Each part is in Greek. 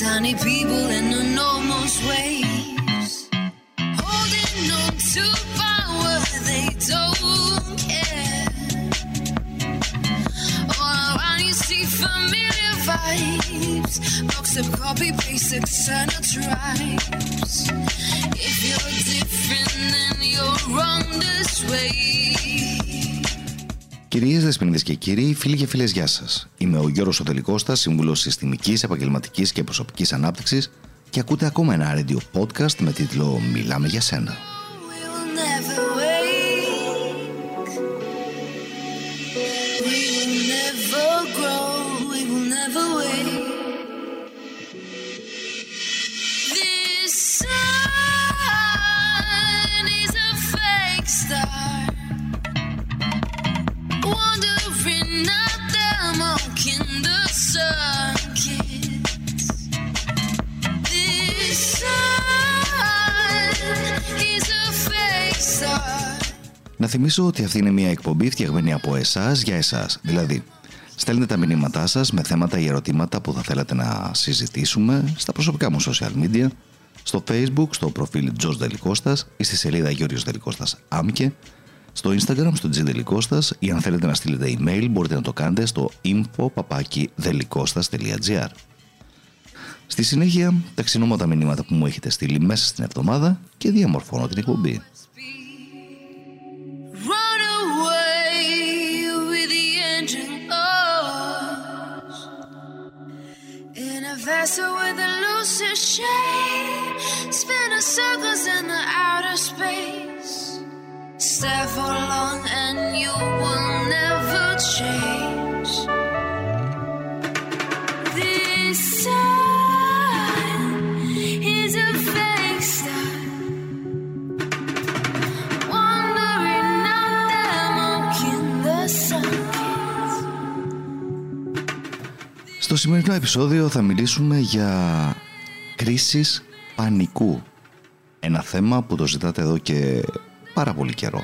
Tiny people in enormous ways. Holding on to power, they don't care. All around you see familiar vibes. Box of copy paste, eternal tribes. If you're different, then you're wrong this way. Κυρίες, Δεσποινίδες και κύριοι, φίλοι και φίλες, γεια σας. Είμαι ο Γιώργος Οτελικώστα, σύμβουλος συστημικής, επαγγελματικής και προσωπικής ανάπτυξης και ακούτε ακόμα ένα radio podcast με τίτλο Μιλάμε για σένα. Να θυμίσω ότι αυτή είναι μια εκπομπή φτιαγμένη από εσάς για εσάς. Δηλαδή, στέλνετε τα μηνύματά σας με θέματα ή ερωτήματα που θα θέλατε να συζητήσουμε στα προσωπικά μου social media, στο facebook, στο προφίλ George Δελικώστας ή στη σελίδα Γιώργος Δελικώστας Άμκε, στο instagram στο G Δελικώστας ή αν θέλετε να στείλετε email μπορείτε να το κάνετε στο info.delikostas.gr Στη συνέχεια, ταξινόμω τα μηνύματα που μου έχετε στείλει μέσα στην εβδομάδα και διαμορφώνω την εκπομπή. Vessel with a lucid shade, spinning circles in the outer space. Stare for long and you will never change. Στο σημερινό επεισόδιο θα μιλήσουμε για κρίσεις πανικού. Ένα θέμα που το ζητάτε εδώ και πάρα πολύ καιρό.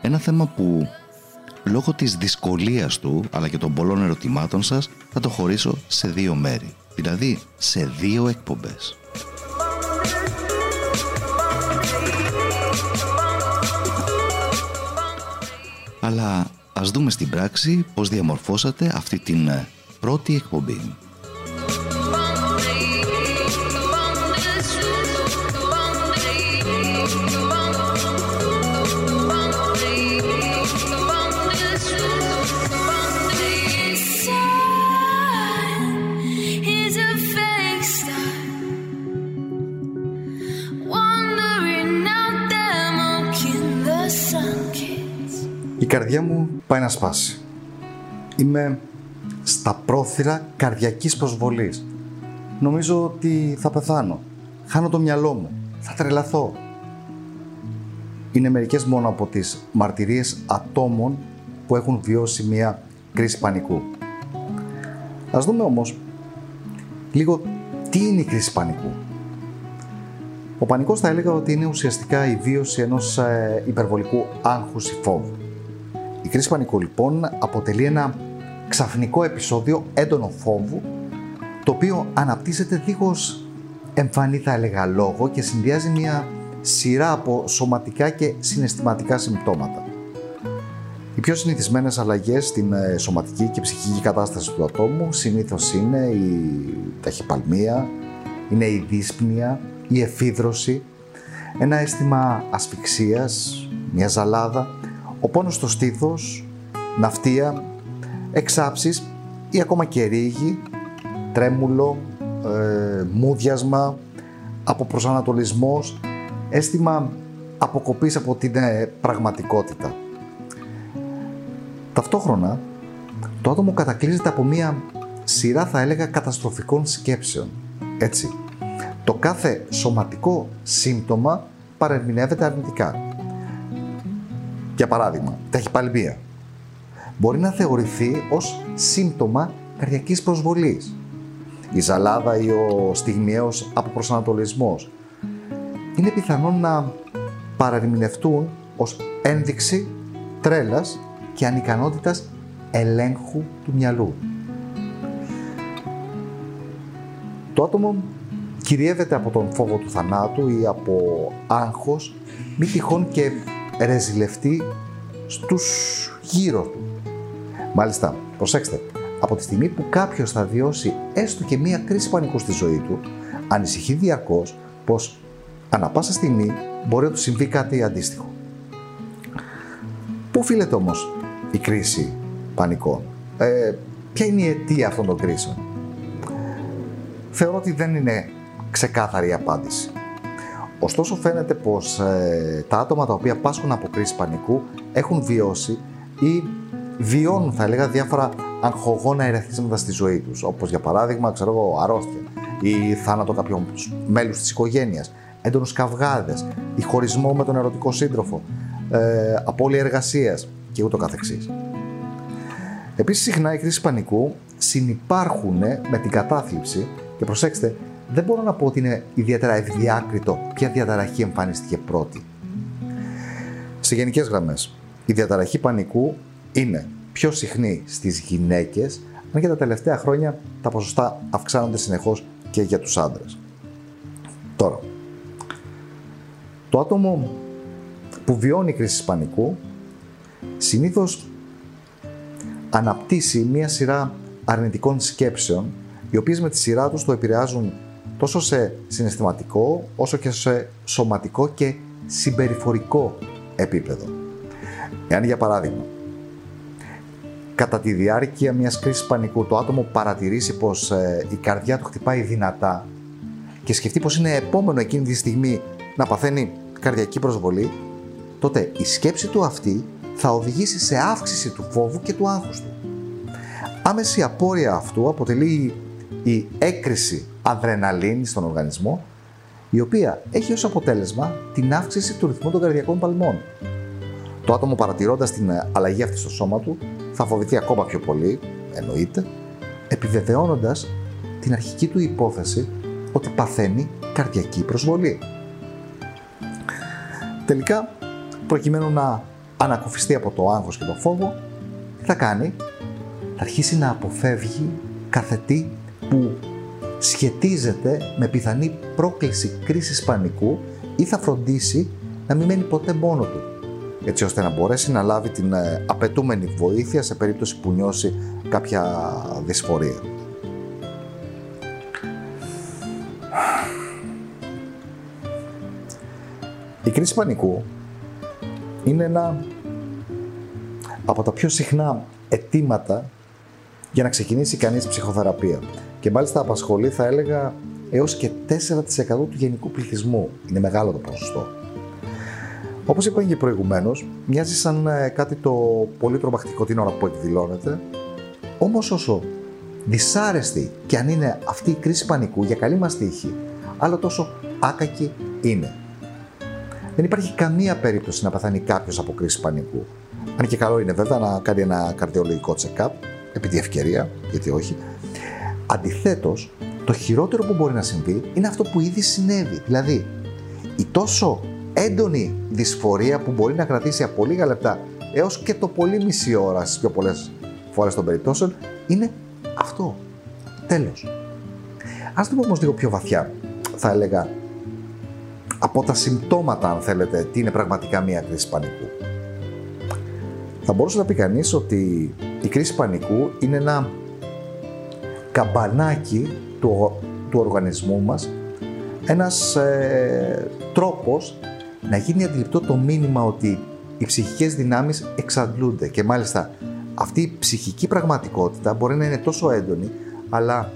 Ένα θέμα που λόγω της δυσκολίας του αλλά και των πολλών ερωτημάτων σας θα το χωρίσω σε δύο μέρη. Δηλαδή σε δύο εκπομπές. Αλλά ας δούμε στην πράξη πώς διαμορφώσατε αυτή την ε, πρώτη εκπομπή. Η καρδιά μου πάει να σπάσει. Είμαι στα πρόθυρα καρδιακής προσβολής. Νομίζω ότι θα πεθάνω. Χάνω το μυαλό μου. Θα τρελαθώ. Είναι μερικές μόνο από τις μαρτυρίες ατόμων που έχουν βιώσει μια κρίση πανικού. Ας δούμε όμως λίγο τι είναι η κρίση πανικού. Ο πανικός θα έλεγα ότι είναι ουσιαστικά η βίωση ενός ε, υπερβολικού άγχους ή φόβου. Η κρίση πανικού λοιπόν αποτελεί ένα ξαφνικό επεισόδιο έντονο φόβου το οποίο αναπτύσσεται δίχως εμφανή θα έλεγα λόγο και συνδυάζει μια σειρά από σωματικά και συναισθηματικά συμπτώματα. Οι πιο συνηθισμένες αλλαγές στην ε, σωματική και ψυχική κατάσταση του ατόμου συνήθως είναι η ταχυπαλμία, είναι η δύσπνοια, η εφίδρωση, ένα αίσθημα ασφυξίας, μια ζαλάδα, ο πόνος στο στήθος, ναυτία, εξάψεις ή ακόμα και ρίγη, τρέμουλο, ε, μούδιασμα, αποπροσανατολισμός, αίσθημα αποκοπής από την ε, πραγματικότητα. Ταυτόχρονα, το άτομο κατακλείζεται από μία σειρά θα έλεγα καταστροφικών σκέψεων. Έτσι, το κάθε σωματικό σύμπτωμα παρερμηνεύεται αρνητικά. Για παράδειγμα, ταχυπαλμία. Μπορεί να θεωρηθεί ως σύμπτωμα καρδιακής προσβολής. Η ζαλάδα ή ο στιγμιαίος αποπροσανατολισμός είναι πιθανόν να παρερμηνευτούν ως ένδειξη τρέλας και ανικανότητας ελέγχου του μυαλού. Το άτομο κυριεύεται από τον φόβο του θανάτου ή από άγχος, μη τυχόν και ρεζιλευτεί στους γύρω του. Μάλιστα, προσέξτε, από τη στιγμή που κάποιος θα βιώσει έστω και μία κρίση πανικού στη ζωή του, ανησυχεί διαρκώς πως ανα πάσα στιγμή μπορεί να του συμβεί κάτι αντίστοιχο. Πού οφείλεται όμως η κρίση πανικών, ε, ποια είναι η αιτία αυτών των κρίσεων; Θεωρώ ότι δεν είναι ξεκάθαρη η απάντηση. Ωστόσο φαίνεται πως ε, τα άτομα τα οποία πάσχουν από κρίση πανικού έχουν βιώσει ή βιώνουν θα έλεγα διάφορα αγχογόνα ερεθίσματα στη ζωή τους όπως για παράδειγμα ξέρω εγώ αρρώστια ή θάνατο κάποιων μέλους της οικογένειας, έντονους καυγάδες ή χωρισμό με τον ερωτικό σύντροφο, ε, απώλεια εργασίας και ούτω καθεξής. Επίσης συχνά οι κρίσεις πανικού συνυπάρχουν με την κατάθλιψη και προσέξτε δεν μπορώ να πω ότι είναι ιδιαίτερα ευδιάκριτο ποια διαταραχή εμφανίστηκε πρώτη. Σε γενικές γραμμές, η διαταραχή πανικού είναι πιο συχνή στις γυναίκες, αν και τα τελευταία χρόνια τα ποσοστά αυξάνονται συνεχώς και για τους άντρες. Τώρα, το άτομο που βιώνει κρίση πανικού συνήθως αναπτύσσει μία σειρά αρνητικών σκέψεων οι οποίες με τη σειρά τους το επηρεάζουν τόσο σε συναισθηματικό όσο και σε σωματικό και συμπεριφορικό επίπεδο. Εάν για παράδειγμα κατά τη διάρκεια μιας κρίσης πανικού το άτομο παρατηρήσει πως ε, η καρδιά του χτυπάει δυνατά και σκεφτεί πως είναι επόμενο εκείνη τη στιγμή να παθαίνει καρδιακή προσβολή, τότε η σκέψη του αυτή θα οδηγήσει σε αύξηση του φόβου και του άγχους του. Άμεση απόρρια αυτού αποτελεί η έκρηση αδρεναλίνης στον οργανισμό, η οποία έχει ως αποτέλεσμα την αύξηση του ρυθμού των καρδιακών παλμών. Το άτομο παρατηρώντας την αλλαγή αυτή στο σώμα του θα φοβηθεί ακόμα πιο πολύ, εννοείται, επιβεβαιώνοντας την αρχική του υπόθεση ότι παθαίνει καρδιακή προσβολή. Τελικά, προκειμένου να ανακουφιστεί από το άγχος και το φόβο, τι θα κάνει, θα αρχίσει να αποφεύγει κάθε τι που σχετίζεται με πιθανή πρόκληση κρίσης πανικού ή θα φροντίσει να μην μένει ποτέ μόνο του, έτσι ώστε να μπορέσει να λάβει την ε, απαιτούμενη βοήθεια σε περίπτωση που νιώσει κάποια δυσφορία. Η κρίση πανικού είναι ένα από τα πιο συχνά αιτήματα για να ξεκινήσει κανείς ψυχοθεραπεία. Και μάλιστα απασχολεί, θα έλεγα, έως και 4% του γενικού πληθυσμού. Είναι μεγάλο το ποσοστό. Όπως είπα και προηγουμένως, μοιάζει σαν ε, κάτι το πολύ τρομακτικό την ώρα που εκδηλώνεται, όμως όσο δυσάρεστη και αν είναι αυτή η κρίση πανικού για καλή μας τύχη, άλλο τόσο άκακη είναι. Δεν υπάρχει καμία περίπτωση να πεθάνει κάποιος από κρίση πανικού. Αν και καλό είναι βέβαια να κάνει ένα καρδιολογικό check-up, επί τη ευκαιρία, γιατί όχι. Αντιθέτως, το χειρότερο που μπορεί να συμβεί είναι αυτό που ήδη συνέβη. Δηλαδή, η τόσο έντονη δυσφορία που μπορεί να κρατήσει από λίγα λεπτά έως και το πολύ μισή ώρα στις πιο πολλές φορές των περιπτώσεων είναι αυτό. Τέλος. Ας το πούμε όμως λίγο πιο βαθιά. Θα έλεγα από τα συμπτώματα, αν θέλετε, τι είναι πραγματικά μια κρίση πανικού. Θα μπορούσε να πει κανείς ότι η κρίση πανικού είναι ένα καμπανάκι του, του οργανισμού μας, ένας ε, τρόπος να γίνει αντιληπτό το μήνυμα ότι οι ψυχικές δυνάμεις εξαντλούνται και μάλιστα αυτή η ψυχική πραγματικότητα μπορεί να είναι τόσο έντονη αλλά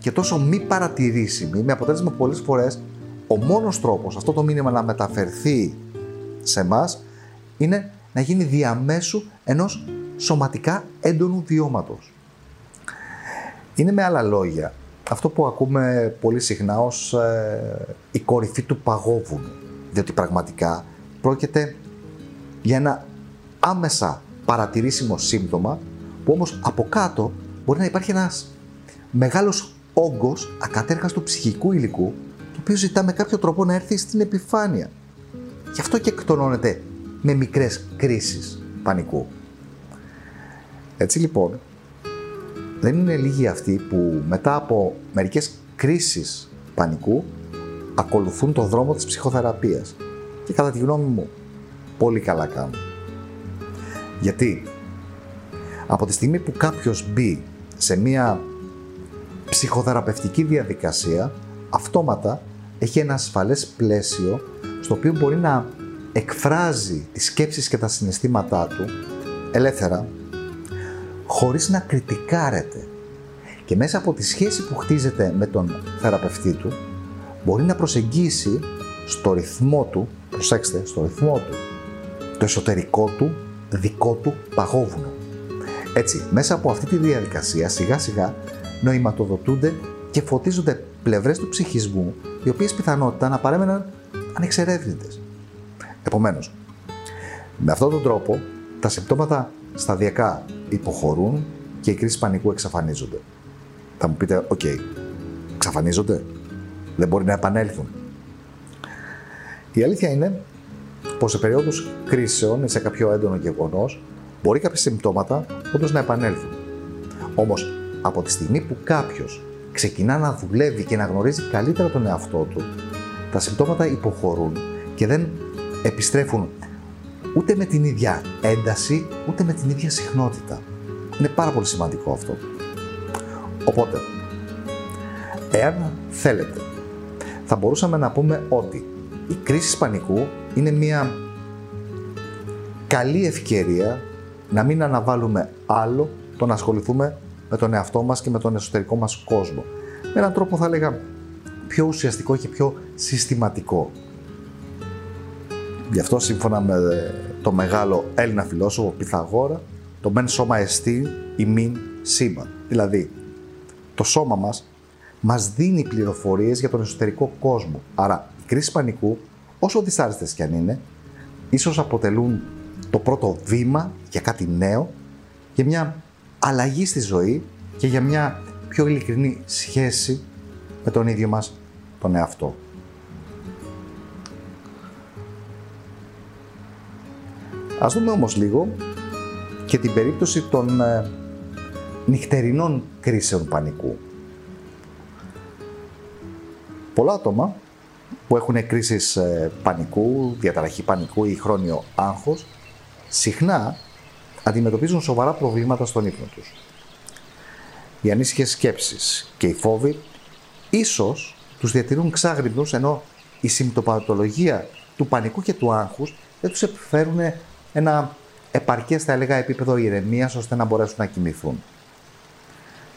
και τόσο μη παρατηρήσιμη με αποτέλεσμα πολλές φορές ο μόνος τρόπος αυτό το μήνυμα να μεταφερθεί σε εμά είναι να γίνει διαμέσου ενός σωματικά έντονου βιώματος. Είναι με άλλα λόγια αυτό που ακούμε πολύ συχνά ως ε, η κορυφή του παγόβουνου, διότι πραγματικά πρόκειται για ένα άμεσα παρατηρήσιμο σύμπτωμα που όμως από κάτω μπορεί να υπάρχει ένας μεγάλος όγκος ακατέργαστου ψυχικού υλικού το οποίο ζητά με κάποιο τρόπο να έρθει στην επιφάνεια. Γι' αυτό και εκτονώνεται με μικρές κρίσεις πανικού. Έτσι λοιπόν, δεν είναι λίγοι αυτοί που μετά από μερικές κρίσεις πανικού ακολουθούν το δρόμο της ψυχοθεραπείας. Και κατά τη γνώμη μου, πολύ καλά κάνουν. Γιατί από τη στιγμή που κάποιος μπει σε μία ψυχοθεραπευτική διαδικασία, αυτόματα έχει ένα ασφαλές πλαίσιο στο οποίο μπορεί να εκφράζει τις σκέψεις και τα συναισθήματά του ελεύθερα, χωρίς να κριτικάρεται. Και μέσα από τη σχέση που χτίζεται με τον θεραπευτή του, μπορεί να προσεγγίσει στο ρυθμό του, προσέξτε, στο ρυθμό του, το εσωτερικό του, δικό του παγόβουνο. Έτσι, μέσα από αυτή τη διαδικασία, σιγά σιγά, νοηματοδοτούνται και φωτίζονται πλευρές του ψυχισμού, οι οποίες πιθανότατα να παρέμεναν ανεξερεύνητες. Επομένως, με αυτόν τον τρόπο, τα συμπτώματα σταδιακά υποχωρούν και οι κρίσεις πανικού εξαφανίζονται. Θα μου πείτε, OK, okay, εξαφανίζονται, δεν μπορεί να επανέλθουν. Η αλήθεια είναι πως σε περίοδους κρίσεων ή σε κάποιο έντονο γεγονός μπορεί κάποια συμπτώματα όντως να επανέλθουν. Όμως, από τη στιγμή που κάποιος ξεκινά να δουλεύει και να γνωρίζει καλύτερα τον εαυτό του, τα συμπτώματα υποχωρούν και δεν επιστρέφουν ούτε με την ίδια ένταση, ούτε με την ίδια συχνότητα. Είναι πάρα πολύ σημαντικό αυτό. Οπότε, εάν θέλετε, θα μπορούσαμε να πούμε ότι η κρίση πανικού είναι μια καλή ευκαιρία να μην αναβάλουμε άλλο το να ασχοληθούμε με τον εαυτό μας και με τον εσωτερικό μας κόσμο. Με έναν τρόπο θα έλεγα πιο ουσιαστικό και πιο συστηματικό. Γι' αυτό σύμφωνα με το μεγάλο Έλληνα φιλόσοφο Πυθαγόρα, το μεν σώμα εστί η μην σήμα. Δηλαδή, το σώμα μας μας δίνει πληροφορίες για τον εσωτερικό κόσμο. Άρα, οι κρίσεις πανικού, όσο δυσάρεστες κι αν είναι, ίσως αποτελούν το πρώτο βήμα για κάτι νέο, για μια αλλαγή στη ζωή και για μια πιο ειλικρινή σχέση με τον ίδιο μας τον εαυτό. Ας δούμε όμως λίγο και την περίπτωση των ε, νυχτερινών κρίσεων πανικού. Πολλά άτομα που έχουν κρίσεις ε, πανικού, διαταραχή πανικού ή χρόνιο άγχος, συχνά αντιμετωπίζουν σοβαρά προβλήματα στον ύπνο τους. Οι ανήσυχες σκέψεις και οι φόβοι ίσως τους διατηρούν ξάγρυπνους ενώ η συμπτωπατολογία του πανικού και του άγχους δεν τους επιφέρουν ένα επαρκές θα έλεγα επίπεδο ηρεμίας ώστε να μπορέσουν να κοιμηθούν.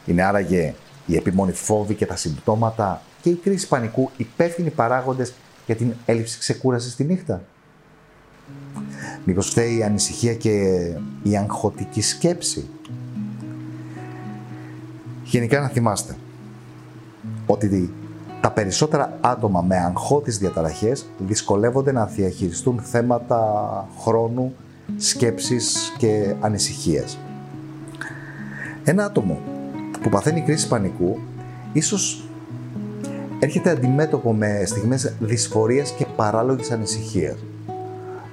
Είναι άραγε η επιμόνη φόβη και τα συμπτώματα και η κρίση πανικού υπεύθυνοι παράγοντες για την έλλειψη ξεκούρασης στη νύχτα. Μήπως φταίει η ανησυχία και η αγχωτική σκέψη. Γενικά να θυμάστε ότι τα περισσότερα άτομα με αγχώτες διαταραχές δυσκολεύονται να διαχειριστούν θέματα χρόνου, σκέψης και ανησυχίας. Ένα άτομο που παθαίνει κρίση πανικού ίσως έρχεται αντιμέτωπο με στιγμές δυσφορίας και παράλογης ανησυχίας.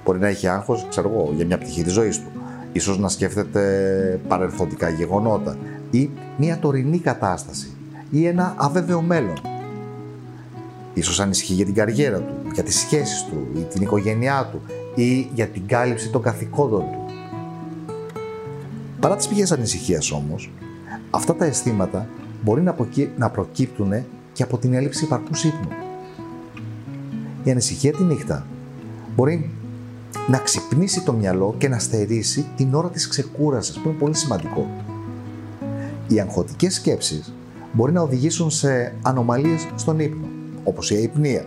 Μπορεί να έχει άγχος, ξέρω εγώ, για μια πτυχή της ζωής του. Ίσως να σκέφτεται παρελθοντικά γεγονότα ή μια τωρινή κατάσταση ή ένα αβέβαιο μέλλον. Ίσως ανησυχεί για την καριέρα του, για τις σχέσεις του ή την οικογένειά του ή για την κάλυψη των καθηκόντων του. Παρά τις πηγές ανησυχίας όμως, αυτά τα αισθήματα μπορεί να προκύπτουν και από την έλλειψη υπαρκού ύπνου. Η ανησυχία τη νύχτα μπορεί να ξυπνήσει το μυαλό και να στερήσει την ώρα της ξεκούρασης, που είναι πολύ σημαντικό. Οι αγχωτικές σκέψεις μπορεί να οδηγήσουν σε ανομαλίες στον ύπνο, όπως η αϊπνία,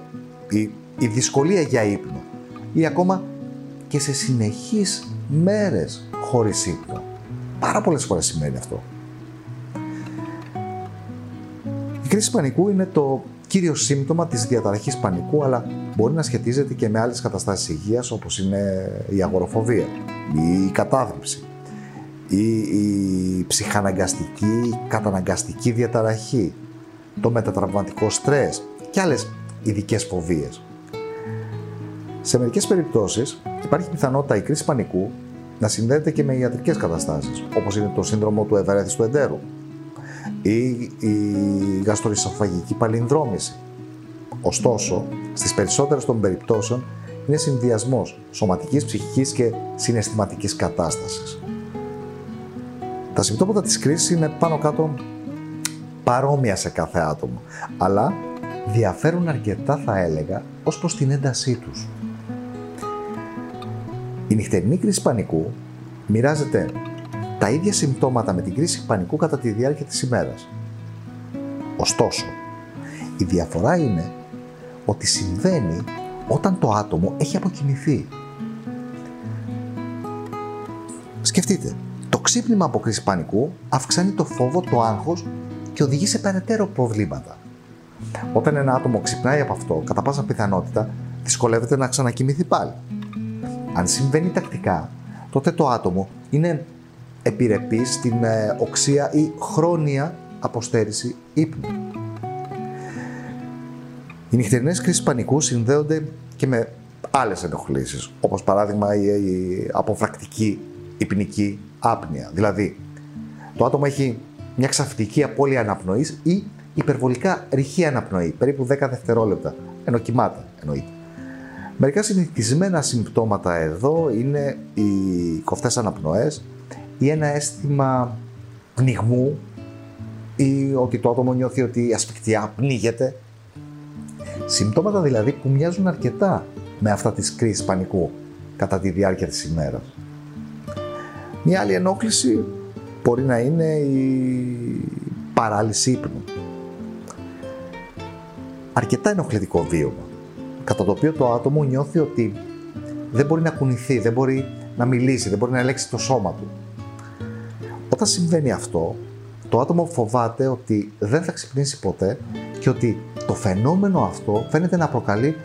η, η δυσκολία για ύπνο ή ακόμα και σε συνεχείς μέρες χωρίς ύπνο. Πάρα πολλές φορές σημαίνει αυτό. Κρίση πανικού είναι το κύριο σύμπτωμα της διαταραχής πανικού, αλλά μπορεί να σχετίζεται και με άλλες καταστάσεις υγείας, όπως είναι η αγοροφοβία, η κατάθλιψη, ή η ψυχαναγκαστική, καταναγκαστική διαταραχή, το μετατραυματικό στρες και άλλες ειδικές φοβίες. Σε μερικές περιπτώσεις υπάρχει πιθανότητα η κρίση πανικού να συνδέεται και με ιατρικές καταστάσεις, όπως είναι το σύνδρομο του ευερέθιστου εντέρου, ή η γαστροϊσοφαγική παλινδρόμηση. Ωστόσο, στις περισσότερες των περιπτώσεων είναι συνδυασμός σωματικής, ψυχικής και συναισθηματικής κατάστασης. Τα συμπτώματα της κρίσης είναι πάνω κάτω παρόμοια σε κάθε άτομο, αλλά διαφέρουν αρκετά θα έλεγα ως προς την έντασή τους. Η νυχτερινή κρίση πανικού μοιράζεται τα ίδια συμπτώματα με την κρίση πανικού κατά τη διάρκεια της ημέρας. Ωστόσο, η διαφορά είναι ότι συμβαίνει όταν το άτομο έχει αποκοιμηθεί. Σκεφτείτε, το ξύπνημα από κρίση πανικού αυξάνει το φόβο, το άγχος και οδηγεί σε περαιτέρω προβλήματα. Όταν ένα άτομο ξυπνάει από αυτό, κατά πάσα πιθανότητα δυσκολεύεται να ξανακοιμηθεί πάλι. Αν συμβαίνει τακτικά, τότε το άτομο είναι επιρρεπή στην ε, οξία ή χρόνια αποστέρηση ύπνου. Οι νυχτερινές κρίσεις πανικού συνδέονται και με άλλες ενοχλήσεις, όπως παράδειγμα η αποφρακτική υπνική άπνοια. Δηλαδή, το άτομο έχει μια ξαφνική απώλεια αναπνοής ή υπερβολικά ρηχή αναπνοή, περίπου 10 δευτερόλεπτα, ενώ κοιμάται εννοείται. Μερικά συνηθισμένα συμπτώματα εδώ είναι οι κοφτές αναπνοές ή ένα αίσθημα πνιγμού ή ότι το άτομο νιώθει ότι η ασφικτιά πνίγεται. Συμπτώματα δηλαδή που μοιάζουν αρκετά με αυτά της κρίσης πανικού κατά τη διάρκεια της ημέρας. Μια άλλη ενόχληση μπορεί να είναι η παράλυση ύπνου. Αρκετά ενοχλητικό βίωμα, κατά το οποίο το άτομο νιώθει ότι δεν μπορεί να κουνηθεί, δεν μπορεί να μιλήσει, δεν μπορεί να ελέγξει το σώμα του. Όταν συμβαίνει αυτό, το άτομο φοβάται ότι δεν θα ξυπνήσει ποτέ και ότι το φαινόμενο αυτό φαίνεται να προκαλεί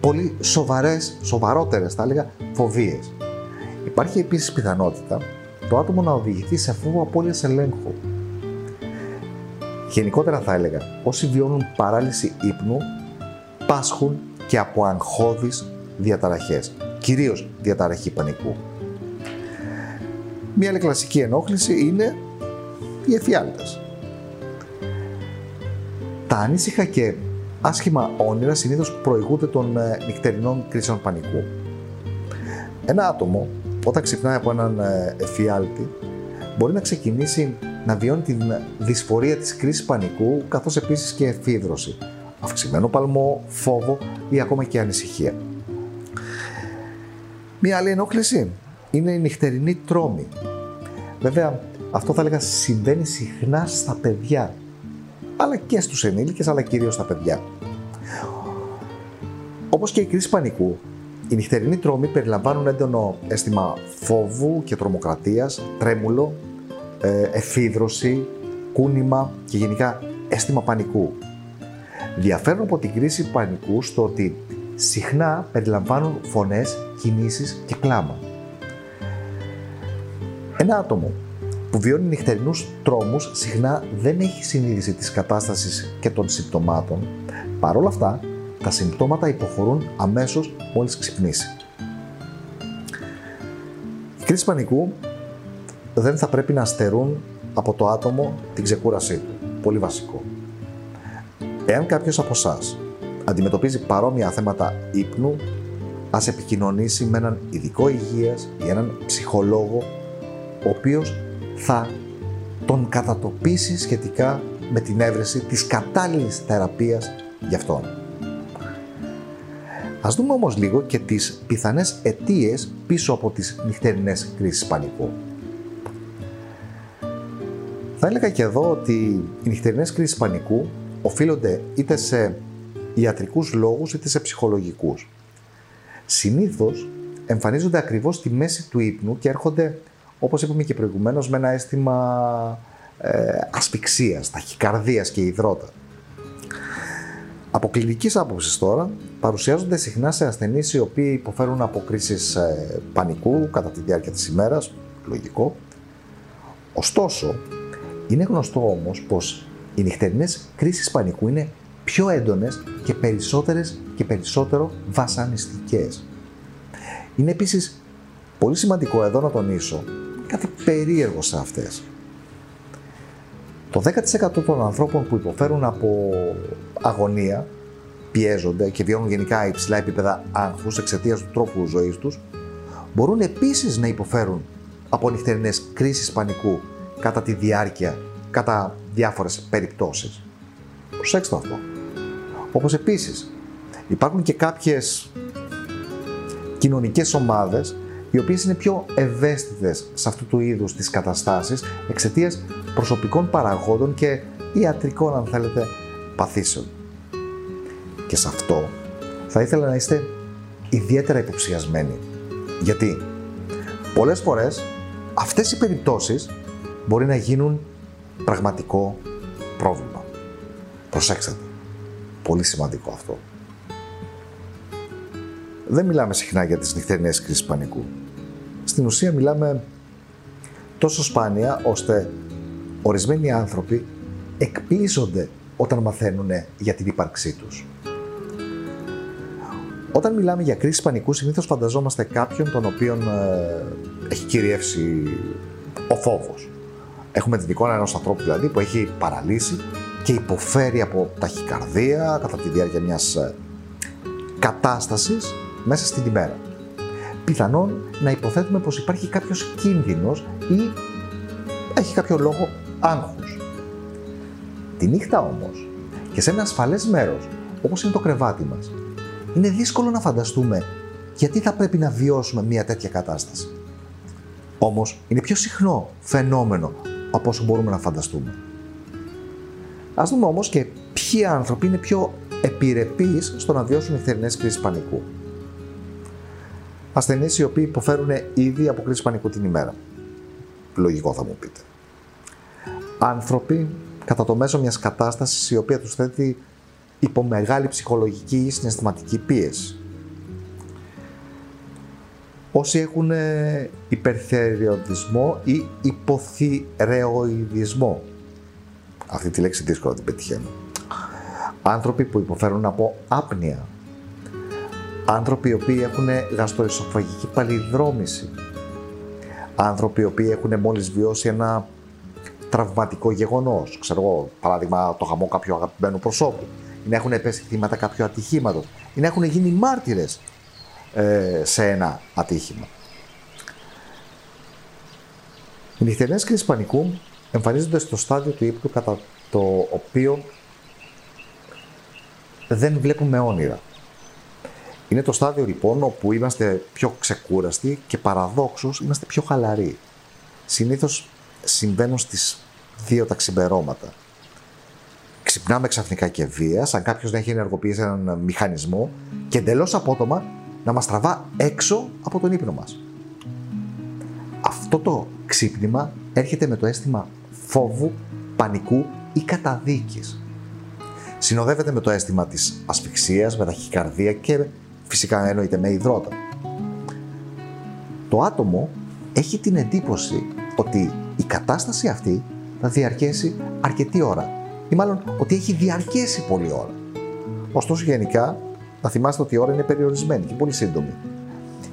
πολύ σοβαρές, σοβαρότερες θα έλεγα, φοβίες. Υπάρχει επίσης πιθανότητα το άτομο να οδηγηθεί σε φόβο απώλειας ελέγχου. Γενικότερα θα έλεγα, όσοι βιώνουν παράλυση ύπνου, πάσχουν και από αγχώδεις διαταραχές, κυρίως διαταραχή πανικού. Μία άλλη κλασική ενόχληση είναι οι εφιάλτες. Τα ανήσυχα και άσχημα όνειρα συνήθως προηγούνται των ε, νυχτερινών κρίσεων πανικού. Ένα άτομο όταν ξυπνάει από έναν ε, εφιάλτη μπορεί να ξεκινήσει να βιώνει την δυσφορία της κρίσης πανικού καθώς επίσης και εφίδρωση, αυξημένο παλμό, φόβο ή ακόμα και ανησυχία. Μία άλλη ενόχληση είναι η νυχτερινή τρόμη. Βέβαια, αυτό θα έλεγα συμβαίνει συχνά στα παιδιά, αλλά και στους ενήλικες, αλλά κυρίως στα παιδιά. Όπως και η κρίση πανικού, οι νυχτερινοί τρόμοι περιλαμβάνουν έντονο αίσθημα φόβου και τρομοκρατίας, τρέμουλο, ε, εφίδρωση, κούνημα και γενικά αίσθημα πανικού. Διαφέρουν από την κρίση πανικού στο ότι συχνά περιλαμβάνουν φωνές, κινήσεις και κλάμα. Ένα άτομο που βιώνει νυχτερινούς τρόμους συχνά δεν έχει συνείδηση της κατάστασης και των συμπτωμάτων. Παρ' όλα αυτά, τα συμπτώματα υποχωρούν αμέσως μόλις ξυπνήσει. Οι κρίση πανικού δεν θα πρέπει να στερούν από το άτομο την ξεκούρασή του. Πολύ βασικό. Εάν κάποιος από εσάς αντιμετωπίζει παρόμοια θέματα ύπνου, ας επικοινωνήσει με έναν ειδικό υγείας ή έναν ψυχολόγο, ο οποίος θα τον κατατοπίσει σχετικά με την έβρεση της κατάλληλης θεραπείας για αυτόν. Ας δούμε όμως λίγο και τις πιθανές αιτίες πίσω από τις νυχτερινές κρίσεις πανικού. Θα έλεγα και εδώ ότι οι νυχτερινές κρίσεις πανικού οφείλονται είτε σε ιατρικούς λόγους είτε σε ψυχολογικούς. Συνήθως εμφανίζονται ακριβώς στη μέση του ύπνου και έρχονται, όπως είπαμε και προηγουμένως, με ένα αίσθημα ε, ασφυξίας, ταχυκαρδίας και υδρότα. Από κλινικής άποψης τώρα, παρουσιάζονται συχνά σε ασθενείς οι οποίοι υποφέρουν από κρίσεις ε, πανικού κατά τη διάρκεια της ημέρας, λογικό. Ωστόσο, είναι γνωστό όμως πως οι νυχτερινές κρίσεις πανικού είναι πιο έντονες και περισσότερες και περισσότερο βασανιστικές. Είναι επίσης πολύ σημαντικό εδώ να τονίσω κάτι περίεργο σε αυτές. Το 10% των ανθρώπων που υποφέρουν από αγωνία, πιέζονται και βιώνουν γενικά υψηλά επίπεδα άγχους εξαιτίας του τρόπου ζωής τους, μπορούν επίσης να υποφέρουν από νυχτερινές κρίσεις πανικού κατά τη διάρκεια, κατά διάφορες περιπτώσεις. Προσέξτε αυτό. Όπως επίσης, υπάρχουν και κάποιες κοινωνικές ομάδες οι οποίες είναι πιο ευαίσθητες σε αυτού του είδους τις καταστάσεις εξαιτίας προσωπικών παραγόντων και ιατρικών, αν θέλετε, παθήσεων. Και σε αυτό θα ήθελα να είστε ιδιαίτερα υποψιασμένοι. Γιατί πολλές φορές αυτές οι περιπτώσεις μπορεί να γίνουν πραγματικό πρόβλημα. Προσέξτε. Πολύ σημαντικό αυτό. Δεν μιλάμε συχνά για τις νυχτερινές κρίσεις πανικού. Στην ουσία μιλάμε τόσο σπάνια ώστε ορισμένοι άνθρωποι εκπλήσονται όταν μαθαίνουν για την ύπαρξή τους. Όταν μιλάμε για κρίση πανικού, συνήθως φανταζόμαστε κάποιον τον οποίον ε, έχει κυριεύσει ο φόβος. Έχουμε την εικόνα ενός ανθρώπου δηλαδή που έχει παραλύσει και υποφέρει από ταχυκαρδία κατά τη διάρκεια μιας ε, κατάστασης μέσα στην ημέρα. Πιθανόν να υποθέτουμε πως υπάρχει κάποιος κίνδυνος ή έχει κάποιο λόγο άγχους. Τη νύχτα όμως και σε ένα ασφαλές μέρος όπως είναι το κρεβάτι μας είναι δύσκολο να φανταστούμε γιατί θα πρέπει να βιώσουμε μια τέτοια κατάσταση. Όμως είναι πιο συχνό φαινόμενο από όσο μπορούμε να φανταστούμε. Ας δούμε όμως και ποιοι άνθρωποι είναι πιο επιρρεπείς στο να βιώσουν νυχτερινές κρίσεις πανικού. Ασθενείς οι οποίοι υποφέρουν ήδη από κρίση πανικού την ημέρα. Λογικό θα μου πείτε. Άνθρωποι κατά το μέσο μιας κατάστασης η οποία τους θέτει υπό μεγάλη ψυχολογική ή συναισθηματική πίεση. Όσοι έχουν υπερθεριοδισμό ή υποθυρεοειδισμό. Αυτή τη λέξη δύσκολα την πετυχαίνω. Άνθρωποι που υποφέρουν από άπνοια. Άνθρωποι οι οποίοι έχουν γαστροϊσοφαγική παλιδρόμηση. Άνθρωποι οι οποίοι έχουν μόλις βιώσει ένα τραυματικό γεγονός. Ξέρω εγώ, παράδειγμα, το χαμό κάποιου αγαπημένου προσώπου ή να έχουν πέσει θύματα κάποιου ατυχήματος ή να έχουν γίνει μάρτυρες ε, σε ένα ατύχημα. Οι νυχτερινές κρίσεις πανικού εμφανίζονται στο στάδιο του ύπνου κατά το οποίο δεν βλέπουμε όνειρα. Είναι το στάδιο λοιπόν όπου είμαστε πιο ξεκούραστοι και παραδόξως είμαστε πιο χαλαροί. Συνήθως συμβαίνουν στις δύο τα ξημερώματα ξυπνάμε ξαφνικά και βία, σαν κάποιος να έχει ενεργοποιήσει έναν μηχανισμό και εντελώς απότομα να μας τραβά έξω από τον ύπνο μας. Αυτό το ξύπνημα έρχεται με το αίσθημα φόβου, πανικού ή καταδίκης. Συνοδεύεται με το αίσθημα της ασφυξίας, με ταχυκαρδία και φυσικά εννοείται με υδρότα. Το άτομο έχει την εντύπωση ότι η κατάσταση αυτή θα διαρκέσει αρκετή ώρα ή μάλλον ότι έχει διαρκέσει πολλή ώρα. Ωστόσο, γενικά, να θυμάστε ότι η ώρα είναι περιορισμένη και πολύ σύντομη.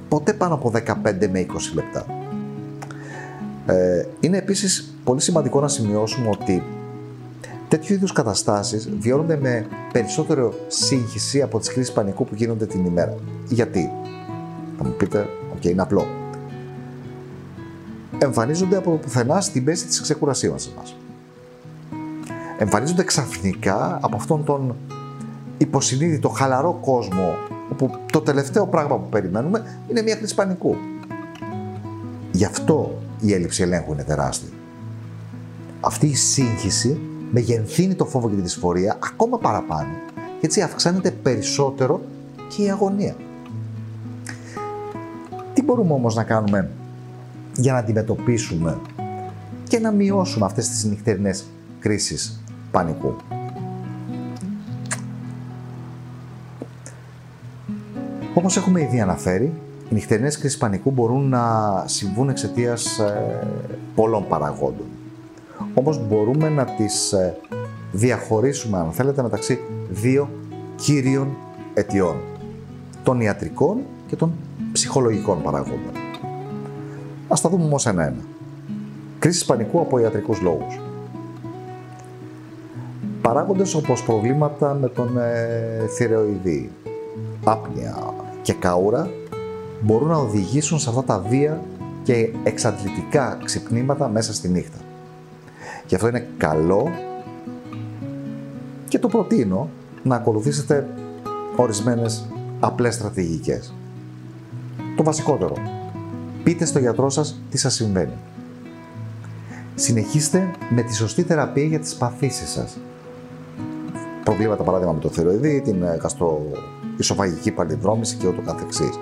Ποτέ πάνω από 15 με 20 λεπτά. Ε, είναι επίσης πολύ σημαντικό να σημειώσουμε ότι τέτοιου είδους καταστάσεις βιώνονται με περισσότερο σύγχυση από τις κρίσεις πανικού που γίνονται την ημέρα. Γιατί; Θα μου πείτε, OK, okay, είναι απλό. Εμφανίζονται από το πουθενά στη μέση της ξεκούρασής μας εμφανίζονται ξαφνικά από αυτόν τον υποσυνείδητο, χαλαρό κόσμο, όπου το τελευταίο πράγμα που περιμένουμε είναι μια κρίση πανικού. Γι' αυτό η έλλειψη ελέγχου είναι τεράστια. Αυτή η σύγχυση μεγενθύνει το φόβο και τη δυσφορία ακόμα παραπάνω και έτσι αυξάνεται περισσότερο και η αγωνία. Τι μπορούμε όμως να κάνουμε για να αντιμετωπίσουμε και να μειώσουμε αυτές τις νυχτερινές κρίσεις πανικού; Όπως έχουμε ήδη αναφέρει, οι νυχτερινές κρίσεις πανικού μπορούν να συμβούν εξαιτίας ε, πολλών παραγόντων. Όμως μπορούμε να τις ε, διαχωρίσουμε, αν θέλετε, μεταξύ δύο κύριων αιτιών. Των ιατρικών και των ψυχολογικών παραγόντων. Ας τα δούμε όμως ένα-ένα. Κρίσεις πανικού από ιατρικούς λόγους. Παράγοντες όπως προβλήματα με τον ε, θηρεοειδή, άπνοια και καούρα μπορούν να οδηγήσουν σε αυτά τα βία και εξαντλητικά ξυπνήματα μέσα στη νύχτα. Γι' αυτό είναι καλό και το προτείνω να ακολουθήσετε ορισμένες απλές στρατηγικές. Το βασικότερο, πείτε στο γιατρό σας τι σας συμβαίνει. Συνεχίστε με τη σωστή θεραπεία για τις παθήσεις σας. Προβλήματα παράδειγμα με το θηροειδή, την γαστροϊσοφαγική παλιδρόμηση και ούτω καθεξής.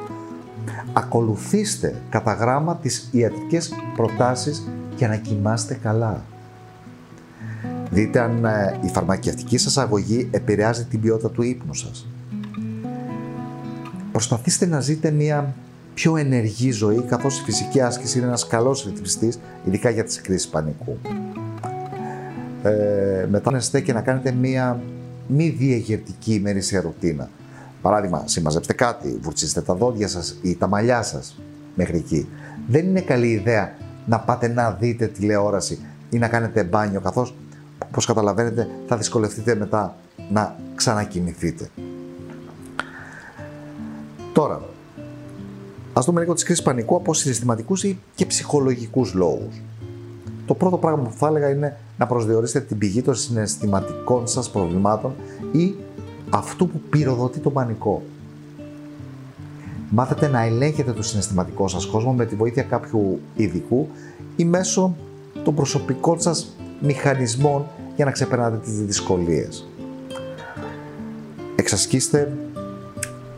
Ακολουθήστε κατά γράμμα τις ιατρικές προτάσεις για να κοιμάστε καλά. Δείτε αν ε, η φαρμακευτική σας αγωγή επηρεάζει την ποιότητα του ύπνου σας. Προσπαθήστε να ζείτε μια πιο ενεργή ζωή, καθώς η φυσική άσκηση είναι ένας καλός ρυθμιστής, ειδικά για τις κρίσεις πανικού. Ε, μετά και να κάνετε μια μη διαγερτική ημερήσια ρουτίνα. Παράδειγμα, συμμαζέψτε κάτι, βουρτσίστε τα δόντια σας ή τα μαλλιά σας μέχρι εκεί. Δεν είναι καλή ιδέα να πάτε να δείτε τηλεόραση ή να κάνετε μπάνιο, καθώς, όπως καταλαβαίνετε, θα δυσκολευτείτε μετά να ξανακοιμηθείτε. Τώρα, Α δούμε λίγο τις κρίσεις πανικού από συναισθηματικούς ή και ψυχολογικούς λόγους. Το πρώτο πράγμα που θα έλεγα είναι να προσδιορίσετε την πηγή των συναισθηματικών σας προβλημάτων ή αυτού που πυροδοτεί το πανικό. Μάθετε να ελέγχετε το συναισθηματικό σας κόσμο με τη βοήθεια κάποιου ειδικού ή μέσω των προσωπικών σας μηχανισμών για να ξεπερνάτε τις δυσκολίες. Εξασκήστε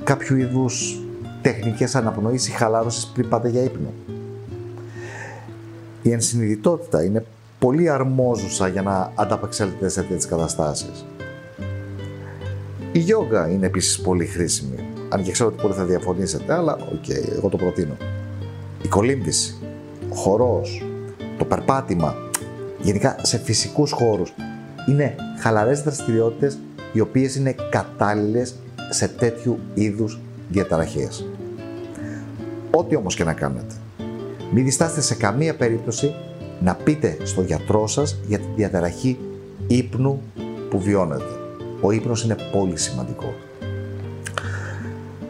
κάποιο είδους τεχνικές αναπνοής ή χαλάρωσης πριν πάτε για ύπνο. Η ενσυνειδητότητα είναι πολύ αρμόζουσα για να ανταπεξέλθετε σε τέτοιες καταστάσεις. Η γιόγκα είναι επίσης πολύ χρήσιμη, αν και ξέρω ότι πολλοί θα διαφωνήσετε, αλλά OK, okay, εγώ το προτείνω. Η κολύμβηση, ο χορός, το περπάτημα, γενικά σε φυσικούς χώρους, είναι χαλαρές δραστηριότητες οι οποίες είναι κατάλληλες σε τέτοιου είδους διαταραχές. Ό,τι όμως και να κάνετε, μην διστάσετε σε καμία περίπτωση να πείτε στο γιατρό σας για τη διαταραχή ύπνου που βιώνετε. Ο ύπνος είναι πολύ σημαντικό.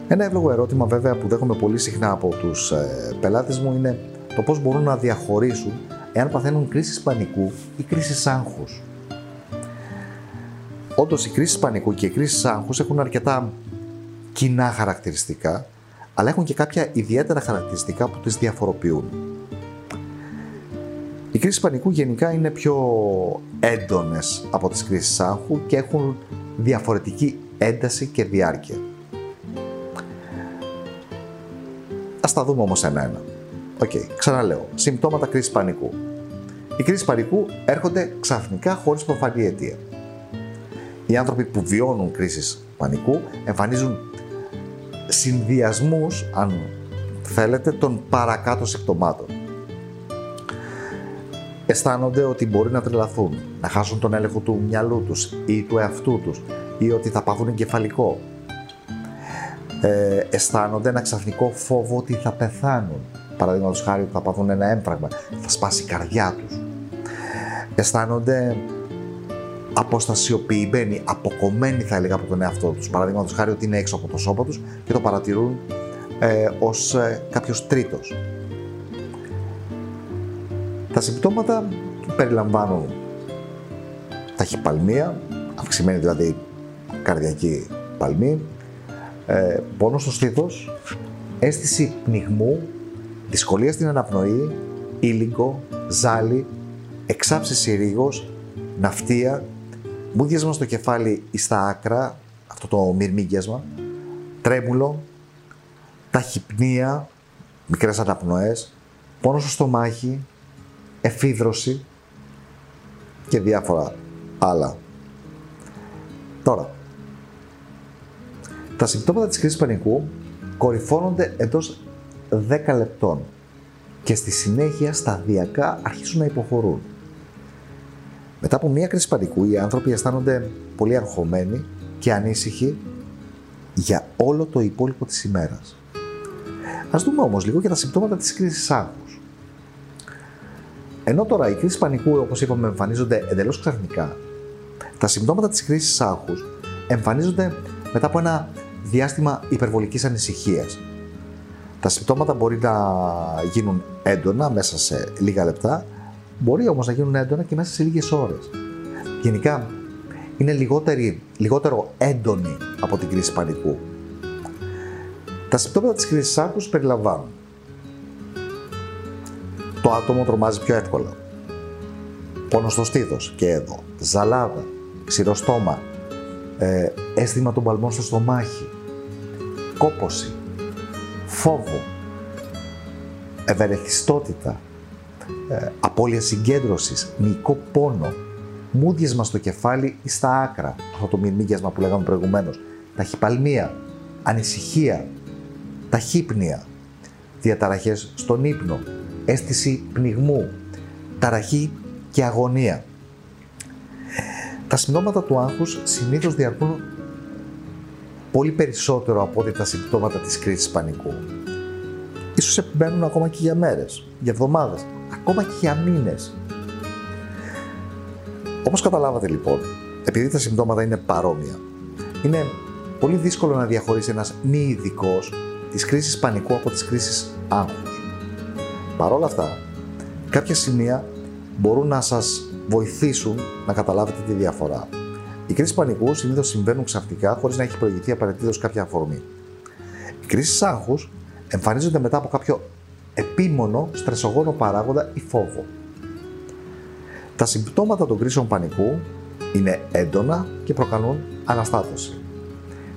Ένα εύλογο ερώτημα βέβαια που δέχομαι πολύ συχνά από τους ε, πελάτες μου είναι το πώς μπορούν να διαχωρίσουν εάν παθαίνουν κρίσεις πανικού ή κρίσεις άγχους. Όντως οι κρίσεις πανικού και οι κρίσεις άγχους έχουν αρκετά κοινά χαρακτηριστικά, αλλά έχουν και κάποια ιδιαίτερα χαρακτηριστικά που τις διαφοροποιούν. Οι κρίσεις πανικού γενικά είναι πιο έντονες από τις κρίσεις άγχου και έχουν διαφορετική ένταση και διάρκεια. Ας τα δούμε όμως ένα-ένα. OK, okay, ξαναλέω. Συμπτώματα κρίσης πανικού. Οι κρίσεις πανικού έρχονται ξαφνικά χωρίς προφανή αιτία. Οι άνθρωποι που βιώνουν κρίσεις πανικού εμφανίζουν συνδυασμούς, αν θέλετε, των παρακάτω συμπτωμάτων. Αισθάνονται ότι μπορεί να τρελαθούν, να χάσουν τον έλεγχο του μυαλού τους ή του εαυτού τους ή ότι θα πάθουν εγκεφαλικό. Ε, αισθάνονται ένα ξαφνικό φόβο ότι θα πεθάνουν. Παραδείγματος χάρη ότι θα πάθουν ένα έμφραγμα, θα σπάσει η καρδιά τους. Αισθάνονται αποστασιοποιημένοι, αποκομμένοι θα έλεγα από τον εαυτό τους. Παραδείγματος χάρη ότι είναι έξω από το σώμα τους και το παρατηρούν ε, ως ε, κάποιος τρίτος. Τα συμπτώματα περιλαμβάνουν ταχυπαλμία, αυξημένη δηλαδή καρδιακή παλμή, ε, πόνος στο στήθος, αίσθηση πνιγμού, δυσκολία στην αναπνοή, ήλιγκο, ζάλι, εξάψηση ρίγος, ναυτία, μούδιασμα στο κεφάλι ή στα άκρα, αυτό το μυρμήγκιασμα, τρέμουλο, ταχυπνία, μικρές αναπνοές, πόνο στο στομάχι, εφίδρωση και διάφορα άλλα. Τώρα, τα συμπτώματα της κρίσης πανικού κορυφώνονται εντός 10 λεπτών και στη συνέχεια σταδιακά αρχίζουν να υποχωρούν. Μετά από μία κρίση πανικού, οι άνθρωποι αισθάνονται πολύ αγχωμένοι και ανήσυχοι για όλο το υπόλοιπο της ημέρας. Ας δούμε όμως λίγο και τα συμπτώματα της κρίσης άγχους. Ενώ τώρα οι κρίσεις πανικού, όπως είπαμε, εμφανίζονται εντελώς ξαφνικά, Τα συμπτώματα της κρίσης άγχους εμφανίζονται μετά από ένα διάστημα υπερβολικής ανησυχίας. Τα συμπτώματα μπορεί να γίνουν έντονα μέσα σε λίγα λεπτά, μπορεί όμως να γίνουν έντονα και μέσα σε λίγες ώρες. Γενικά, είναι λιγότερη, λιγότερο έντονη από την κρίση πανικού. Τα συμπτώματα της κρίσης άγχους περιλαμβάνουν το άτομο τρομάζει πιο εύκολα. Πόνο στο στήθος και εδώ, ζαλάδα, ξηρό στόμα, ε, αίσθημα των παλμών στο στομάχι, κόποση, φόβο, ευερεθιστότητα, ε, απώλεια συγκέντρωσης, μυϊκό πόνο, μούδιασμα στο κεφάλι ή στα άκρα, αυτό το μυρμήγκιασμα που λέγαμε προηγουμένως, ταχυπαλμία, ανησυχία, ταχύπνια, διαταραχές στον ύπνο, αίσθηση πνιγμού, ταραχή και αγωνία. Τα συμπτώματα του άγχους συνήθως διαρκούν πολύ περισσότερο από ό,τι τα συμπτώματα της κρίσης πανικού. Ίσως επιμένουν ακόμα και για μέρες, για εβδομάδες, ακόμα και για μήνες. Όπως καταλάβατε λοιπόν, επειδή τα συμπτώματα είναι παρόμοια, είναι πολύ δύσκολο να διαχωρίσει ένας μη ειδικός της κρίσης πανικού από της κρίσης άγχους. Παρ' όλα αυτά, κάποια σημεία μπορούν να σας βοηθήσουν να καταλάβετε τη διαφορά. Οι κρίσεις πανικού συνήθως συμβαίνουν ξαφνικά χωρίς να έχει προηγηθεί απαραίτητος κάποια αφορμή. Οι κρίσεις άγχους εμφανίζονται μετά από κάποιο επίμονο στρεσογόνο παράγοντα ή φόβο. Τα συμπτώματα των κρίσεων πανικού είναι έντονα και προκαλούν αναστάτωση.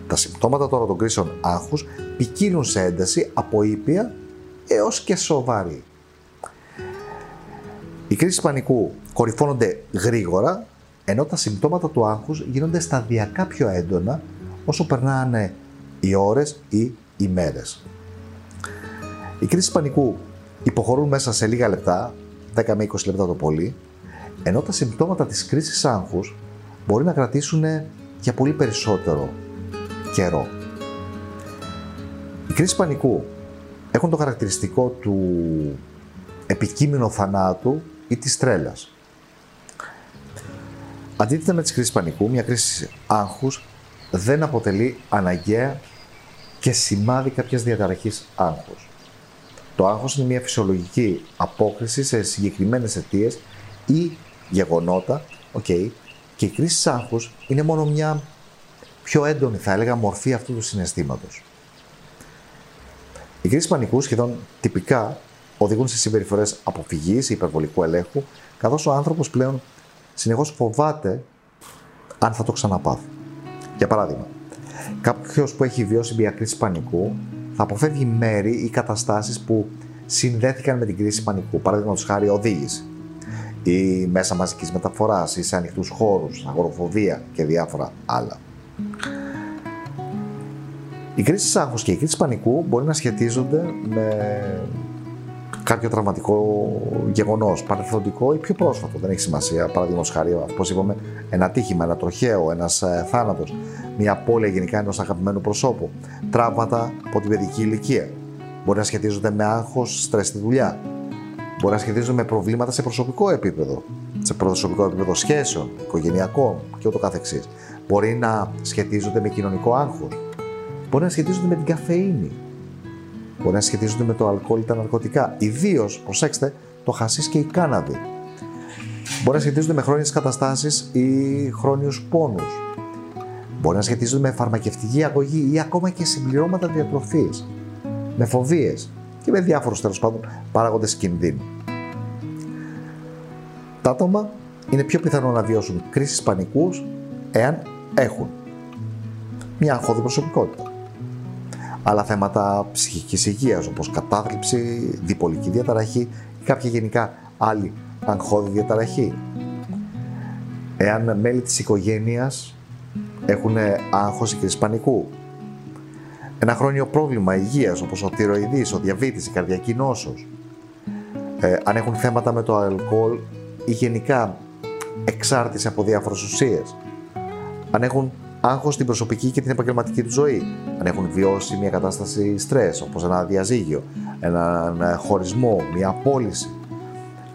Τα συμπτώματα τώρα των κρίσεων άγχους ποικίλουν σε ένταση από ήπια έως και σοβαρή. Οι κρίσεις πανικού κορυφώνονται γρήγορα, ενώ τα συμπτώματα του άγχους γίνονται σταδιακά πιο έντονα όσο περνάνε οι ώρες ή οι μέρες. Οι κρίσεις πανικού υποχωρούν μέσα σε λίγα λεπτά, 10 με 20 λεπτά το πολύ, ενώ τα συμπτώματα της κρίσης άγχους μπορεί να κρατήσουν για πολύ περισσότερο καιρό. Οι κρίσεις πανικού έχουν το χαρακτηριστικό του επικείμενο θανάτου ή της τρέλας. Αντίθετα με τις κρίσεις πανικού, μια κρίση άγχους δεν αποτελεί αναγκαία και σημάδι κάποιας διαταραχής άγχους. Το άγχος είναι μια φυσιολογική απόκριση σε συγκεκριμένες αιτίες ή γεγονότα, okay, και η κρίση άγχους είναι μόνο μια πιο έντονη, θα έλεγα, μορφή αυτού του συναισθήματος. Οι κρίσεις πανικού σχεδόν τυπικά οδηγούν σε συμπεριφορές αποφυγής ή υπερβολικού ελέγχου, καθώς ο άνθρωπος πλέον συνεχώς φοβάται αν θα το ξαναπάθει. Για παράδειγμα, κάποιος που έχει βιώσει μια κρίση πανικού θα αποφεύγει μέρη ή καταστάσεις που συνδέθηκαν με την κρίση πανικού. Παραδείγματος χάρη οδήγηση ή μέσα μαζικής μεταφοράς ή σε ανοιχτούς χώρους, αγοροφοβία και διάφορα άλλα. Οι κρίσεις άγχου και οι κρίσει πανικού μπορεί να σχετίζονται με κάποιο τραυματικό γεγονός, παρελθοντικό ή πιο πρόσφατο. Δεν έχει σημασία. Παραδείγματος χάρη, όπως είπαμε, ένα τύχημα, ένα τροχαίο, ένας ε, θάνατος, μια απώλεια γενικά ενός αγαπημένου προσώπου, τραύματα από την παιδική ηλικία. Μπορεί να σχετίζονται με άγχος, στρες στη δουλειά. Μπορεί να σχετίζονται με προβλήματα σε προσωπικό επίπεδο, σε προσωπικό επίπεδο σχέσεων, οικογενειακών και ούτω καθεξής. Μπορεί να σχετίζονται με κοινωνικό άγχος. Μπορεί να σχετίζονται με την καφεΐνη, Μπορεί να σχετίζονται με το αλκοόλ ή τα ναρκωτικά. Ιδίως, προσέξτε, το χασίς και η κάναβη. Μπορεί να σχετίζονται με χρόνιες καταστάσεις ή χρόνιους πόνους. Μπορεί να σχετίζονται με φαρμακευτική αγωγή ή ακόμα και συμπληρώματα διατροφής. Με φοβίες και με διάφορους τέλος πάντων παράγοντες κινδύνου. Τα άτομα είναι πιο πιθανό να βιώσουν κρίσεις πανικούς εάν έχουν μια αγχώδη προσωπικότητα άλλα θέματα ψυχικής υγείας όπως κατάθλιψη, διπολική διαταραχή ή κάποια γενικά άλλη αγχώδη διαταραχή. Εάν μέλη της οικογένειας έχουν άγχος ή κρίση πανικού. Ένα χρόνιο πρόβλημα υγείας όπως ο θηροειδής, ο διαβήτης, η καρδιακή νόσος. Ε, αν έχουν θέματα με το αλκοόλ ή γενικά εξάρτηση από διάφορες ουσίες. Αν έχουν άγχος στην προσωπική και την επαγγελματική του ζωή. Αν έχουν βιώσει μια κατάσταση στρες, όπως ένα διαζύγιο, έναν χωρισμό, μια απόλυση.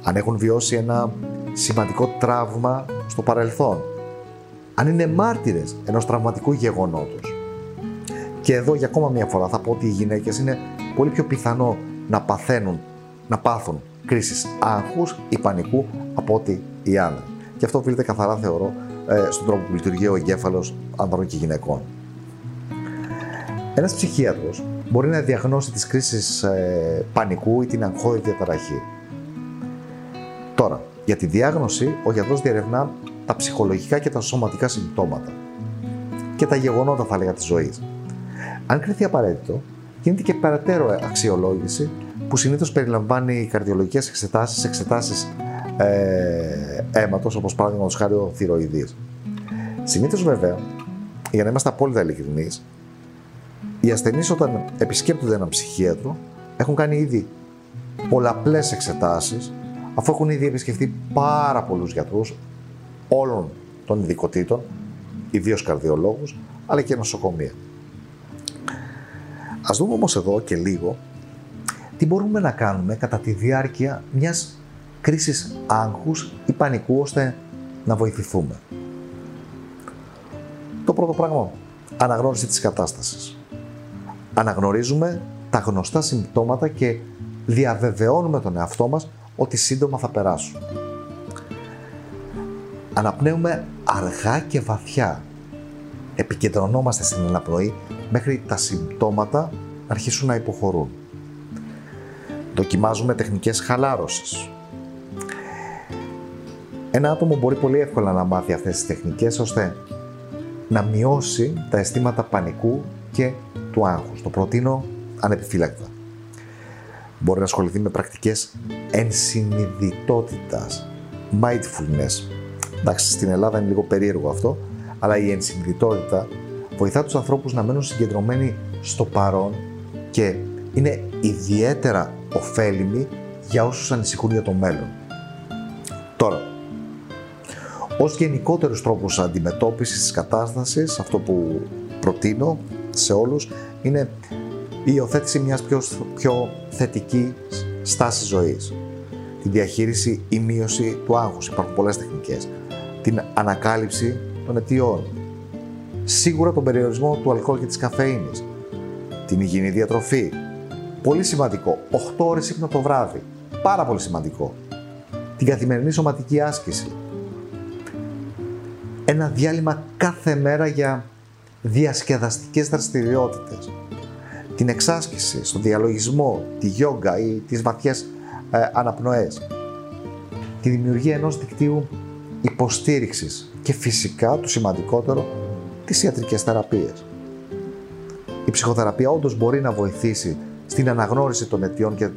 Αν έχουν βιώσει ένα σημαντικό τραύμα στο παρελθόν. αν είναι μάρτυρες ενός τραυματικού γεγονότος. Και εδώ για ακόμα μια φορά θα πω ότι οι γυναίκες είναι πολύ πιο πιθανό να παθαίνουν, να πάθουν κρίσεις άγχους ή πανικού από ότι οι άνδρες. Και αυτό οφείλεται καθαρά θεωρώ ε, στον τρόπο που λειτουργεί ο εγκέφαλος άνδρων και γυναικών. Ένας ψυχίατρος μπορεί να διαγνώσει τις κρίσεις ε, πανικού ή την αγχώδη διαταραχή. Τώρα, για τη διάγνωση, ο γιατρός διερευνά τα ψυχολογικά και τα σωματικά συμπτώματα και τα γεγονότα, θα λέγα, της ζωής. Αν κριθεί απαραίτητο, γίνεται και περαιτέρω αξιολόγηση που συνήθως περιλαμβάνει καρδιολογικές εξετάσεις, εξετάσεις ε, αίματος, όπως παράδειγμα χάρη ο θηροειδής. Συνήθως βέβαια, για να είμαστε απόλυτα ειλικρινείς, οι ασθενείς όταν επισκέπτονται έναν ψυχίατρο έχουν κάνει ήδη πολλαπλές εξετάσεις αφού έχουν ήδη επισκεφτεί πάρα πολλούς γιατρούς όλων των ειδικοτήτων, ιδίως καρδιολόγους, αλλά και νοσοκομεία. Ας δούμε όμως εδώ και λίγο τι μπορούμε να κάνουμε κατά τη διάρκεια μιας κρίσης άγχους ή πανικού ώστε να βοηθηθούμε. Το πρώτο πράγμα, αναγνώριση της κατάστασης. Αναγνωρίζουμε τα γνωστά συμπτώματα και διαβεβαιώνουμε τον εαυτό μας ότι σύντομα θα περάσουν. Αναπνέουμε αργά και βαθιά. Επικεντρωνόμαστε στην αναπνοή μέχρι τα συμπτώματα να αρχίσουν να υποχωρούν. Δοκιμάζουμε τεχνικές χαλάρωσης. Ένα άτομο μπορεί πολύ εύκολα να μάθει αυτές τις τεχνικές ώστε να μειώσει τα αισθήματα πανικού και του άγχους. Το προτείνω ανεπιφύλακτα. Μπορεί να ασχοληθεί με πρακτικές ενσυνειδητότητας, mindfulness. Εντάξει, στην Ελλάδα είναι λίγο περίεργο αυτό, αλλά η ενσυνειδητότητα βοηθά τους ανθρώπους να μένουν συγκεντρωμένοι στο παρόν και είναι ιδιαίτερα ωφέλιμη για όσους ανησυχούν για το μέλλον. Τώρα, ως γενικότερους τρόπους αντιμετώπισης της κατάστασης, αυτό που προτείνω σε όλους είναι η υιοθέτηση μιας πιο, πιο θετικής στάσης ζωής. Τη διαχείριση ή μείωση του άγχους. Υπάρχουν πολλές τεχνικές. Την ανακάλυψη των αιτιών. Σίγουρα τον περιορισμό του αλκοόλ και της καφεΐνης. Την υγιεινή διατροφή. Πολύ σημαντικό. 8 ώρες ύπνο το βράδυ. Πάρα πολύ σημαντικό. Την καθημερινή σωματική άσκηση. Ένα διάλειμμα κάθε μέρα για διασκεδαστικές δραστηριότητες. Την εξάσκηση, στον διαλογισμό, τη γιόγκα ή τις βαθιές ε, αναπνοές. Τη δημιουργία ενός δικτύου υποστήριξης και φυσικά, το σημαντικότερο, τις ιατρικές θεραπείες. Η ψυχοθεραπεία όντως μπορεί να βοηθήσει στην αναγνώριση των αιτιών και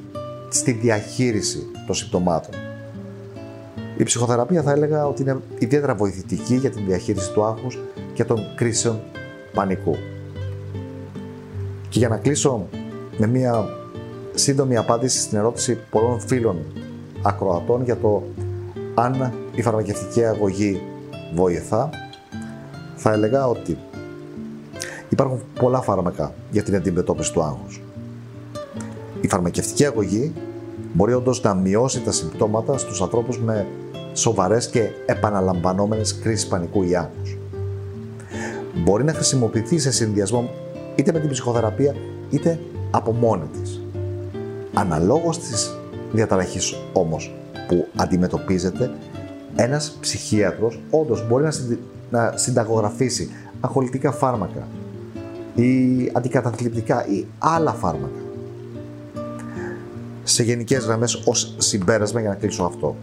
στη διαχείριση των συμπτωμάτων. Η ψυχοθεραπεία θα έλεγα ότι είναι ιδιαίτερα βοηθητική για την διαχείριση του άγχους και των κρίσεων πανικού. Και για να κλείσω με μία σύντομη απάντηση στην ερώτηση πολλών φίλων ακροατών για το αν η φαρμακευτική αγωγή βοηθά, θα έλεγα ότι υπάρχουν πολλά φάρμακα για την αντιμετώπιση του άγχους. Η φαρμακευτική αγωγή μπορεί όντως να μειώσει τα συμπτώματα στους ανθρώπους με σοβαρές και επαναλαμβανόμενες κρίσεις πανικού ή άγχους μπορεί να χρησιμοποιηθεί σε συνδυασμό είτε με την ψυχοθεραπεία είτε από μόνη της. Αναλόγως της διαταραχής όμως που αντιμετωπίζεται, ένας ψυχίατρος όντως μπορεί να, να συνταγογραφήσει αγχολητικά φάρμακα ή αντικαταθλιπτικά ή άλλα φάρμακα. Σε γενικές γραμμές ως συμπέρασμα για να κλείσω αυτό.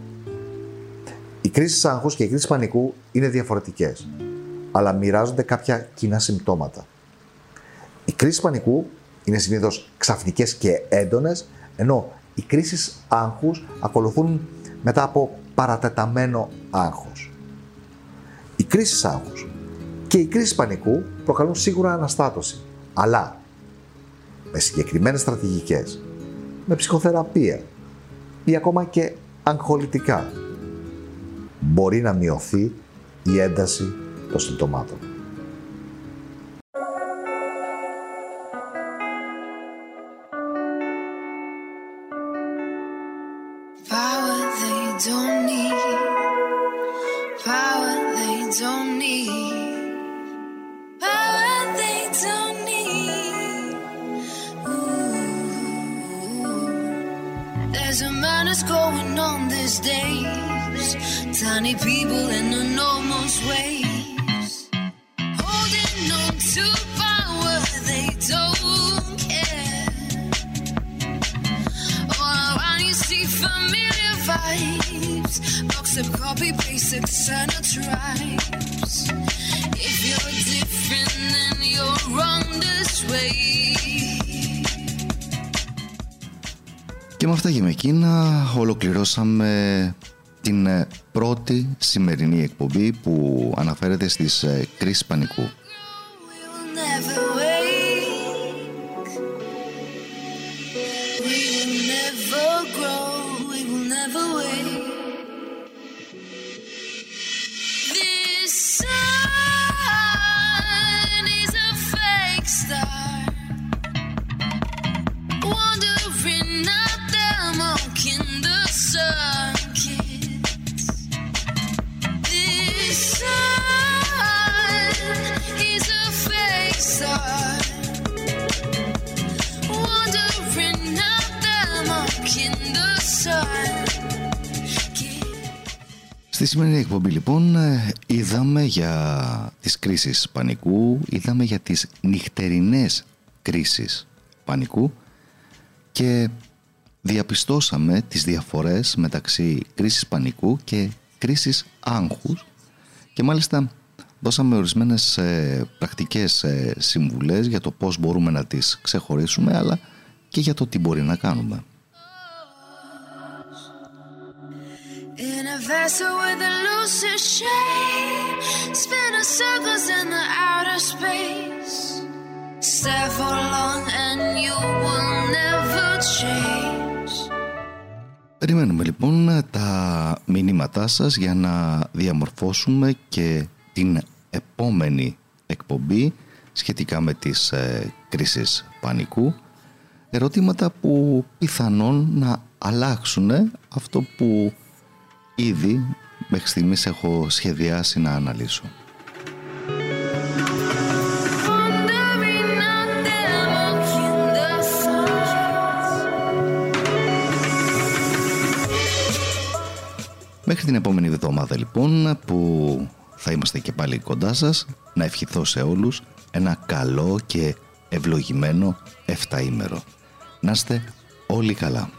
Οι κρίσεις άγχους και οι κρίσεις πανικού είναι διαφορετικές αλλά μοιράζονται κάποια κοινά συμπτώματα. Οι κρίσεις πανικού είναι συνήθως ξαφνικές και έντονες, ενώ οι κρίσεις άγχους ακολουθούν μετά από παρατεταμένο άγχος. Οι κρίσεις άγχους και οι κρίσεις πανικού προκαλούν σίγουρα αναστάτωση, αλλά με συγκεκριμένες στρατηγικές, με ψυχοθεραπεία ή ακόμα και αγχολητικά μπορεί να μειωθεί η ένταση των συμπτωμάτων. Ολοκληρώσαμε την ε, πρώτη σημερινή εκπομπή που αναφέρεται στις ε, κρίσεις πανικού. Στη σημερινή εκπομπή λοιπόν ε, είδαμε για τις κρίσεις πανικού, είδαμε για τις νυχτερινές κρίσεις πανικού και διαπιστώσαμε τις διαφορές μεταξύ κρίσης πανικού και κρίσης άγχους και μάλιστα δώσαμε ορισμένες ε, πρακτικές ε, συμβουλές για το πώς μπορούμε να τις ξεχωρίσουμε αλλά και για το τι μπορεί να κάνουμε. A vessel with a lucid shade, spinning circles in the outer space. Stare for long and you will never change. Περιμένουμε λοιπόν τα μηνύματά σας για να διαμορφώσουμε και την επόμενη εκπομπή σχετικά με τις ε, κρίσεις πανικού ερωτήματα που πιθανόν να αλλάξουν αυτό που ήδη μέχρι στιγμής έχω σχεδιάσει να αναλύσω. Wandering out there, mocking the sun. Μέχρι την επόμενη εβδομάδα λοιπόν που θα είμαστε και πάλι κοντά σας να ευχηθώ σε όλους ένα καλό και ευλογημένο εφταήμερο. Να είστε όλοι καλά.